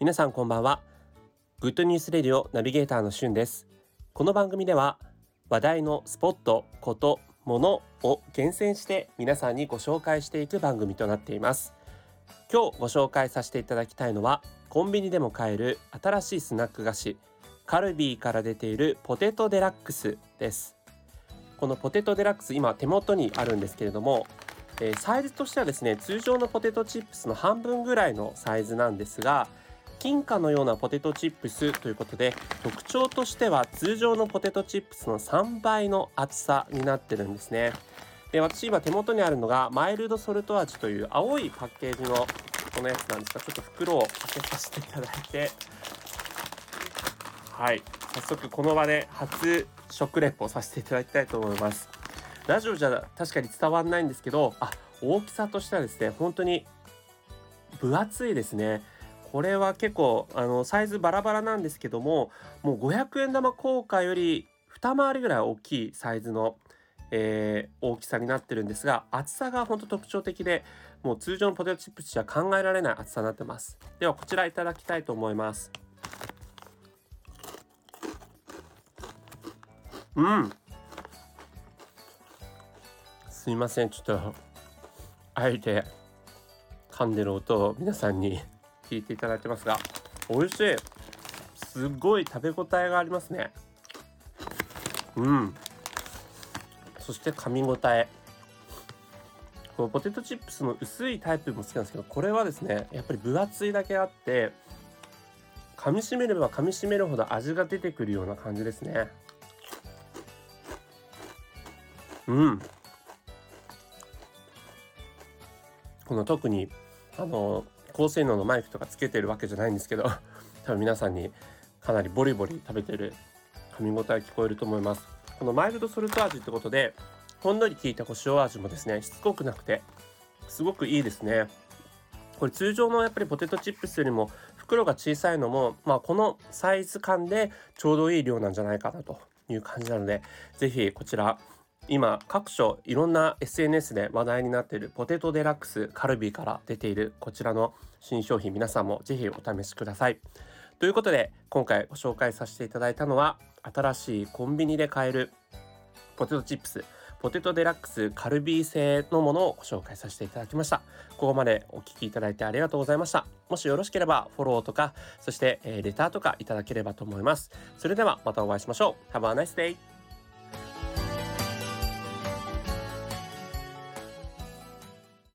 皆さんこんばんは。グッドニュースレディオナビゲーターのしゅんです。この番組では話題のスポット、こと、ものを厳選して皆さんにご紹介していく番組となっています。今日ご紹介させていただきたいのはコンビニでも買える新しいスナック菓子カルビーから出ているポテトデラックスです。このポテトデラックス今手元にあるんですけれどもえ、サイズとしてはですね通常のポテトチップスの半分ぐらいのサイズなんですが金貨のようなポテトチップスということで特徴としては通常のポテトチップスの3倍の厚さになってるんですね。で私今手元にあるのがマイルドソルト味という青いパッケージのこのやつなんですがちょっと袋を開けさせていただいて。はい。早速この場で初食レポさせていただきたいと思います。ラジオじゃ確かに伝わんないんですけどあ大きさとしてはですね本当に分厚いですね。これは結構あのサイズバラバラなんですけどももう500円玉硬貨より二回りぐらい大きいサイズの、えー、大きさになってるんですが厚さが本当特徴的でもう通常のポテトチップスじゃ考えられない厚さになってます。ではこちらいただきたいと思います。うん。すいません。ちょっとあえて噛んでる音を皆さんに聞いていただいてますが美味しい。すごい食べ応えがありますね。うん。そして噛み応え。このポテトチップスの薄いタイプも好きなんですけどこれはですねやっぱり分厚いだけあって噛みしめれば噛みしめるほど味が出てくるような感じですね。うん。この特にあの高性能のマイクとかつけてるわけじゃないんですけど 多分皆さんにかなりボリボリ食べてる噛み応え聞こえると思います。このマイルドソルト味ってことでほんのり効いた胡椒味もですねしつこくなくてすごくいいですね。これ通常のやっぱりポテトチップスよりも袋が小さいのもまあこのサイズ感でちょうどいい量なんじゃないかなという感じなので是非こちら今各所いろんな SNS で話題になっているポテトデラックスカルビーから出ているこちらの新商品皆さんもぜひお試しください。ということで今回ご紹介させていただいたのは新しいコンビニで買えるポテトチップスポテトデラックスカルビー製のものをご紹介させていただきました。ここまでお聴きいただいてありがとうございました。もしよろしければフォローとかそして、え、レターとかいただければと思います。それではまたお会いしましょう。Have a nice day!